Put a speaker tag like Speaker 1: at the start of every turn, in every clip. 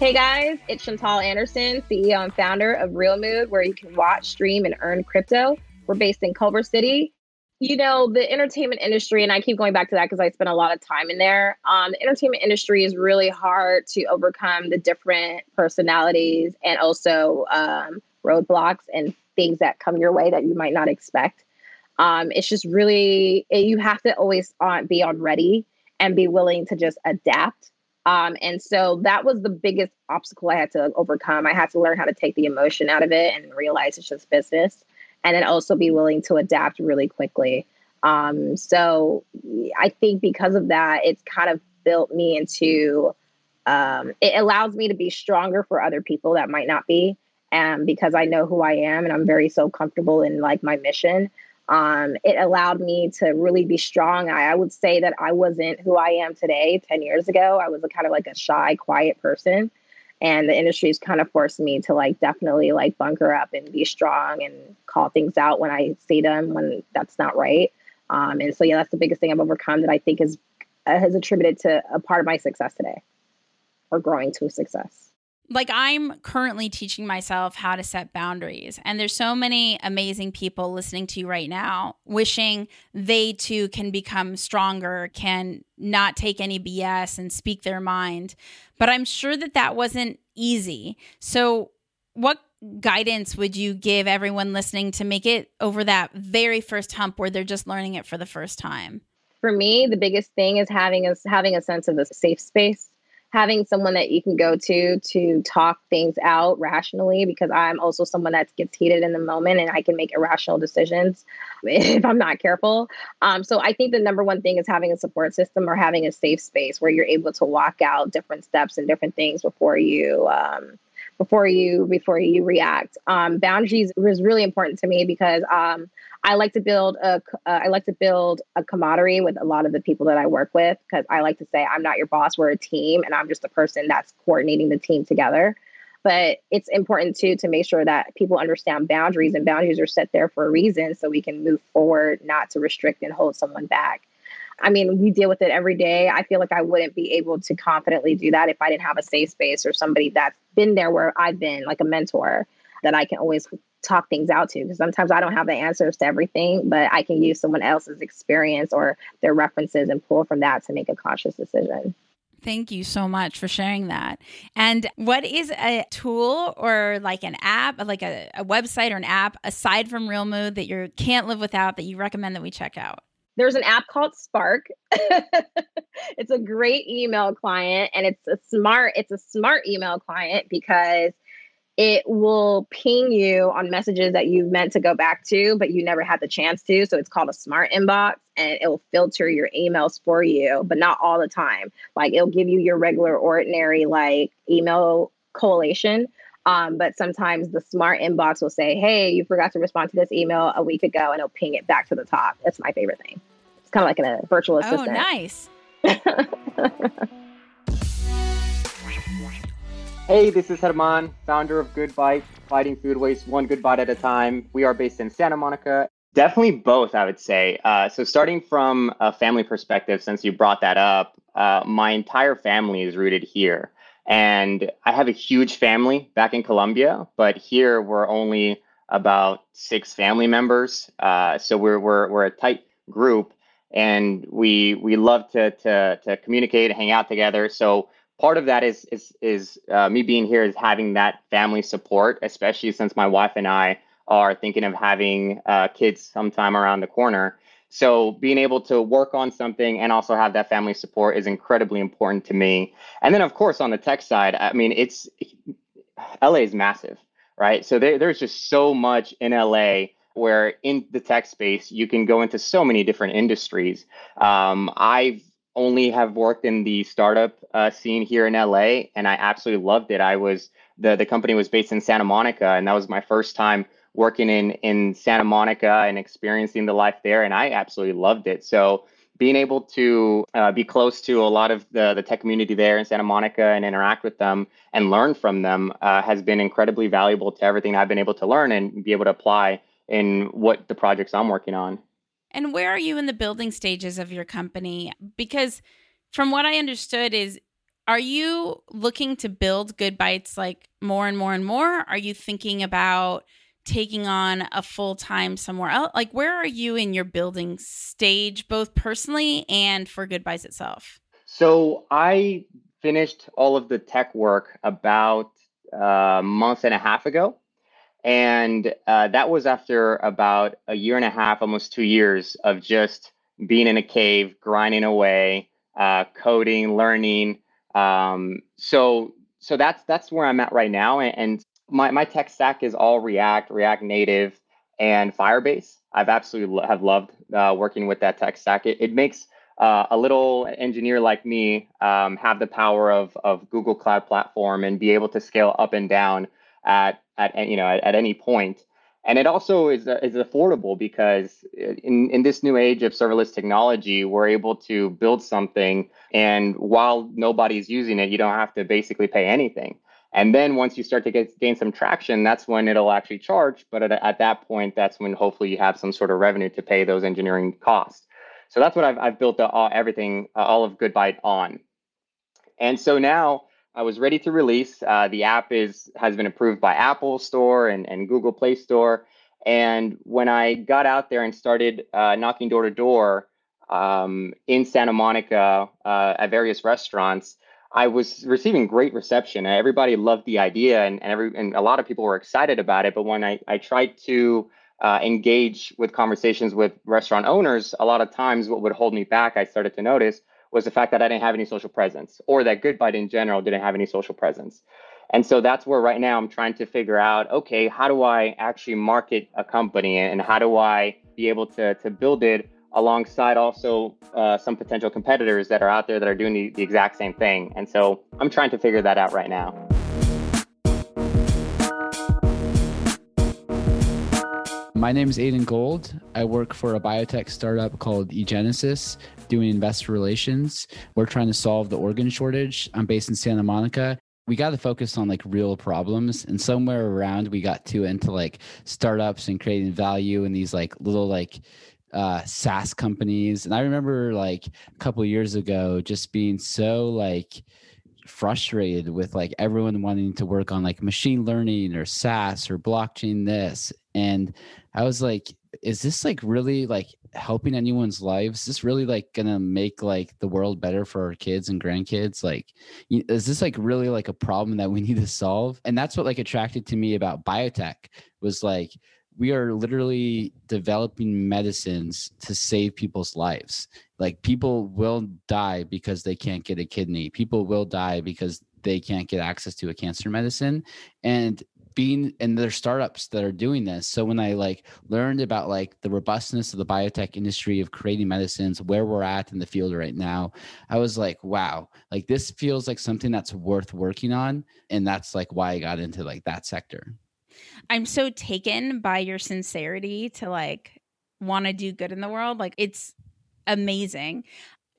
Speaker 1: Hey guys, it's Shantal Anderson, CEO and founder of Reel Mood, where you can watch, stream, and earn crypto. We're based in Culver City. You know, the entertainment industry, and I keep going back to that because I spent a lot of time in there. Um, the entertainment industry is really hard to overcome the different personalities and also um, roadblocks and things that come your way that you might not expect. Um, it's just really, you have to always on, be on ready and be willing to just adapt um, and so that was the biggest obstacle I had to overcome. I had to learn how to take the emotion out of it and realize it's just business, and then also be willing to adapt really quickly. Um, so I think because of that, it's kind of built me into. Um, it allows me to be stronger for other people that might not be, and because I know who I am and I'm very so comfortable in like my mission um, it allowed me to really be strong. I, I, would say that I wasn't who I am today 10 years ago. I was a kind of like a shy, quiet person. And the industry's kind of forced me to like definitely like bunker up and be strong and call things out when I see them when that's not right. Um, and so, yeah, that's the biggest thing I've overcome that I think is uh, has attributed to a part of my success today or growing to a success
Speaker 2: like I'm currently teaching myself how to set boundaries. And there's so many amazing people listening to you right now wishing they too can become stronger, can not take any BS and speak their mind. But I'm sure that that wasn't easy. So, what guidance would you give everyone listening to make it over that very first hump where they're just learning it for the first time?
Speaker 1: For me, the biggest thing is having a having a sense of a safe space having someone that you can go to to talk things out rationally because I'm also someone that gets heated in the moment and I can make irrational decisions if I'm not careful. Um, so I think the number one thing is having a support system or having a safe space where you're able to walk out different steps and different things before you um, before you before you react. Um, boundaries was really important to me because um, I like to build a uh, I like to build a camaraderie with a lot of the people that I work with because I like to say I'm not your boss, we're a team, and I'm just the person that's coordinating the team together. But it's important too to make sure that people understand boundaries and boundaries are set there for a reason so we can move forward, not to restrict and hold someone back. I mean, we deal with it every day. I feel like I wouldn't be able to confidently do that if I didn't have a safe space or somebody that's been there where I've been, like a mentor that I can always talk things out to. Because sometimes I don't have the answers to everything, but I can use someone else's experience or their references and pull from that to make a conscious decision.
Speaker 2: Thank you so much for sharing that. And what is a tool or like an app, like a, a website or an app aside from Reel Mood that you can't live without that you recommend that we check out?
Speaker 1: There's an app called Spark. it's a great email client and it's a smart it's a smart email client because it will ping you on messages that you meant to go back to but you never had the chance to so it's called a smart inbox and it will filter your emails for you but not all the time like it'll give you your regular ordinary like email collation um, but sometimes the smart inbox will say, hey, you forgot to respond to this email a week ago, and it'll ping it back to the top. That's my favorite thing. It's kind of like a virtual oh, assistant.
Speaker 2: Oh, nice.
Speaker 3: hey, this is Germán, founder of GoodBite, fighting food waste one good bite at a time. We are based in Santa Monica. Definitely both, I would say. Uh, so, starting from a family perspective, since you brought that up, uh, my entire family is rooted here. And I have a huge family back in Colombia, but here we're only about six family members. Uh, so we're, we're, we're a tight group and we, we love to, to, to communicate and hang out together. So part of that is, is, is uh, me being here is having that family support, especially since my wife and I are thinking of having uh, kids sometime around the corner. So being able to work on something and also have that family support is incredibly important to me. And then of course on the tech side, I mean it's LA is massive, right? So there, there's just so much in LA where in the tech space you can go into so many different industries. Um, I've only have worked in the startup uh, scene here in LA, and I absolutely loved it. I was the the company was based in Santa Monica, and that was my first time working in in Santa Monica and experiencing the life there, and I absolutely loved it. So being able to uh, be close to a lot of the, the tech community there in Santa Monica and interact with them and learn from them uh, has been incredibly valuable to everything I've been able to learn and be able to apply in what the projects I'm working on.
Speaker 2: And where are you in the building stages of your company? Because from what I understood is are you looking to build good bites like more and more and more? Are you thinking about taking on a full time somewhere else? Like, where are you in your building stage, both personally and for Goodbyes itself?
Speaker 3: So, I finished all of the tech work about a month and a half ago. And uh, that was after about a year and a half, almost two years of just being in a cave, grinding away, uh, coding, learning. Um, so, so that's that's where I'm at right now. And, my, my tech stack is all React, React Native, and Firebase. I've absolutely lo- have loved uh, working with that tech stack. It, it makes uh, a little engineer like me um, have the power of, of Google Cloud Platform and be able to scale up and down at at you know at, at any point. And it also is uh, is affordable because in in this new age of serverless technology, we're able to build something, and while nobody's using it, you don't have to basically pay anything. And then once you start to get gain some traction, that's when it'll actually charge. But at, at that point, that's when hopefully you have some sort of revenue to pay those engineering costs. So that's what I've, I've built the, all, everything, uh, all of GoodBite on. And so now I was ready to release. Uh, the app is has been approved by Apple Store and, and Google Play Store. And when I got out there and started uh, knocking door to door um, in Santa Monica uh, at various restaurants, I was receiving great reception. Everybody loved the idea, and, and every and a lot of people were excited about it. But when I, I tried to uh, engage with conversations with restaurant owners, a lot of times what would hold me back, I started to notice, was the fact that I didn't have any social presence, or that GoodBite in general didn't have any social presence. And so that's where right now I'm trying to figure out, okay, how do I actually market a company, and how do I be able to to build it alongside also uh, some potential competitors that are out there that are doing the, the exact same thing. And so I'm trying to figure that out right now.
Speaker 4: My name is Aidan Gold. I work for a biotech startup called eGenesis, doing investor relations. We're trying to solve the organ shortage. I'm based in Santa Monica. We got to focus on like real problems, and somewhere around we got too into like startups and creating value and these like little like uh, SaaS companies. And I remember like a couple years ago just being so like frustrated with like everyone wanting to work on like machine learning or SaaS or blockchain this. And I was like, is this like really like helping anyone's lives? Is this really like gonna make like the world better for our kids and grandkids? Like, is this like really like a problem that we need to solve? And that's what like attracted to me about biotech was like we are literally developing medicines to save people's lives. Like people will die because they can't get a kidney. People will die because they can't get access to a cancer medicine. And being and there's startups that are doing this. So when I like learned about like the robustness of the biotech industry of creating medicines, where we're at in the field right now, I was like, wow, like this feels like something that's worth working on. And that's like why I got into like that sector.
Speaker 2: I'm so taken by your sincerity to like want to do good in the world. Like it's amazing.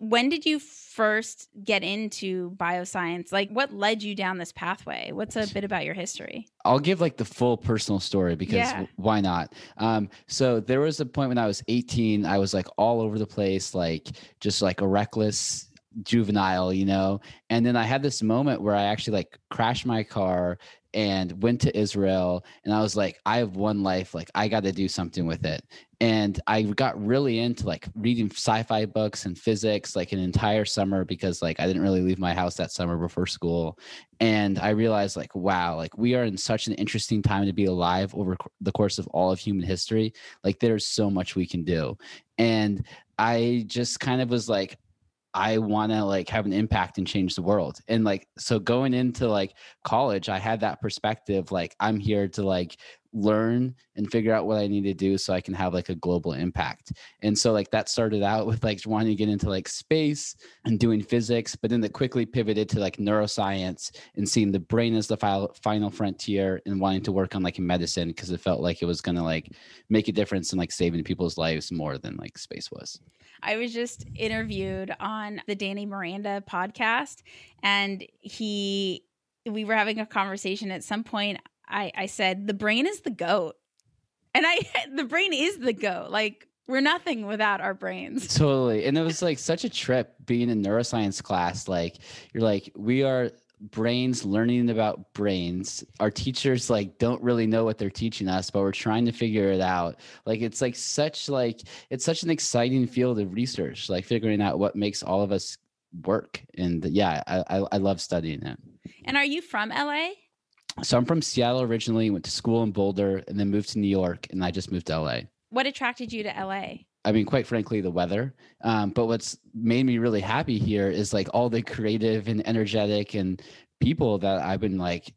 Speaker 2: When did you first get into bioscience? Like what led you down this pathway? What's a bit about your history?
Speaker 4: I'll give like the full personal story because yeah. why not? Um, so there was a point when I was 18, I was like all over the place, like just like a reckless juvenile, you know. And then I had this moment where I actually like crashed my car and went to Israel. And I was like, I have one life. Like, I got to do something with it. And I got really into like reading sci fi books and physics like an entire summer because like I didn't really leave my house that summer before school. And I realized, like, wow, like we are in such an interesting time to be alive over the course of all of human history. Like, there's so much we can do. And I just kind of was like, I want to like have an impact and change the world. And like, so going into like college, I had that perspective. Like, I'm here to like learn and figure out what I need to do so I can have like a global impact. And so like that started out with like wanting to get into like space and doing physics, but then it quickly pivoted to like neuroscience and seeing the brain as the final final frontier and wanting to work on like medicine because it felt like it was going to like make a difference in like saving people's lives more than like space was.
Speaker 2: I was just interviewed on the Danny Miranda podcast and he we were having a conversation at some point I, I said the brain is the goat. And I the brain is the goat. Like we're nothing without our brains.
Speaker 4: Totally. And it was like such a trip being in neuroscience class. Like you're like, we are brains learning about brains. Our teachers like don't really know what they're teaching us, but we're trying to figure it out. Like it's like such like it's such an exciting field of research, like figuring out what makes all of us work. And yeah, I I, I love studying it.
Speaker 2: And are you from LA?
Speaker 4: So I'm from Seattle originally, went to school in Boulder, and then moved to New York, and I just moved to LA.
Speaker 2: What attracted you to LA?
Speaker 4: I mean, quite frankly, the weather. Um, but what's made me really happy here is like all the creative and energetic and people that I've been like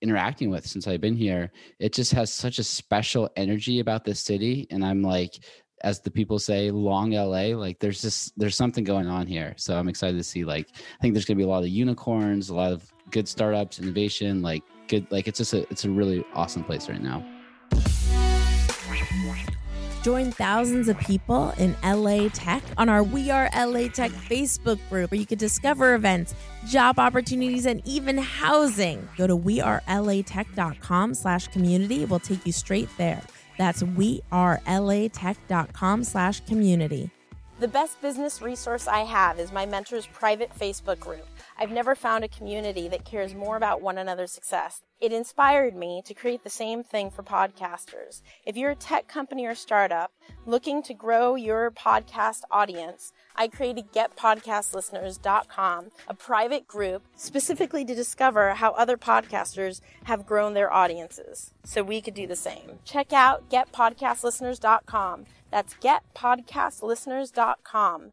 Speaker 4: interacting with since I've been here. It just has such a special energy about this city, and I'm like, as the people say, long LA. Like, there's just there's something going on here. So I'm excited to see. Like, I think there's gonna be a lot of unicorns, a lot of good startups, innovation, like good like it's just a it's a really awesome place right now
Speaker 5: Join thousands of people in LA Tech on our We Are LA Tech Facebook group where you can discover events, job opportunities, and even housing. Go to wearelatech.com slash community. We'll take you straight there. That's wearelatech.com slash community.
Speaker 6: The best business resource I have is my mentor's private Facebook group. I've never found a community that cares more about one another's success. It inspired me to create the same thing for podcasters. If you're a tech company or startup looking to grow your podcast audience, I created getpodcastlisteners.com, a private group specifically to discover how other podcasters have grown their audiences so we could do the same. Check out getpodcastlisteners.com. That's getpodcastlisteners.com.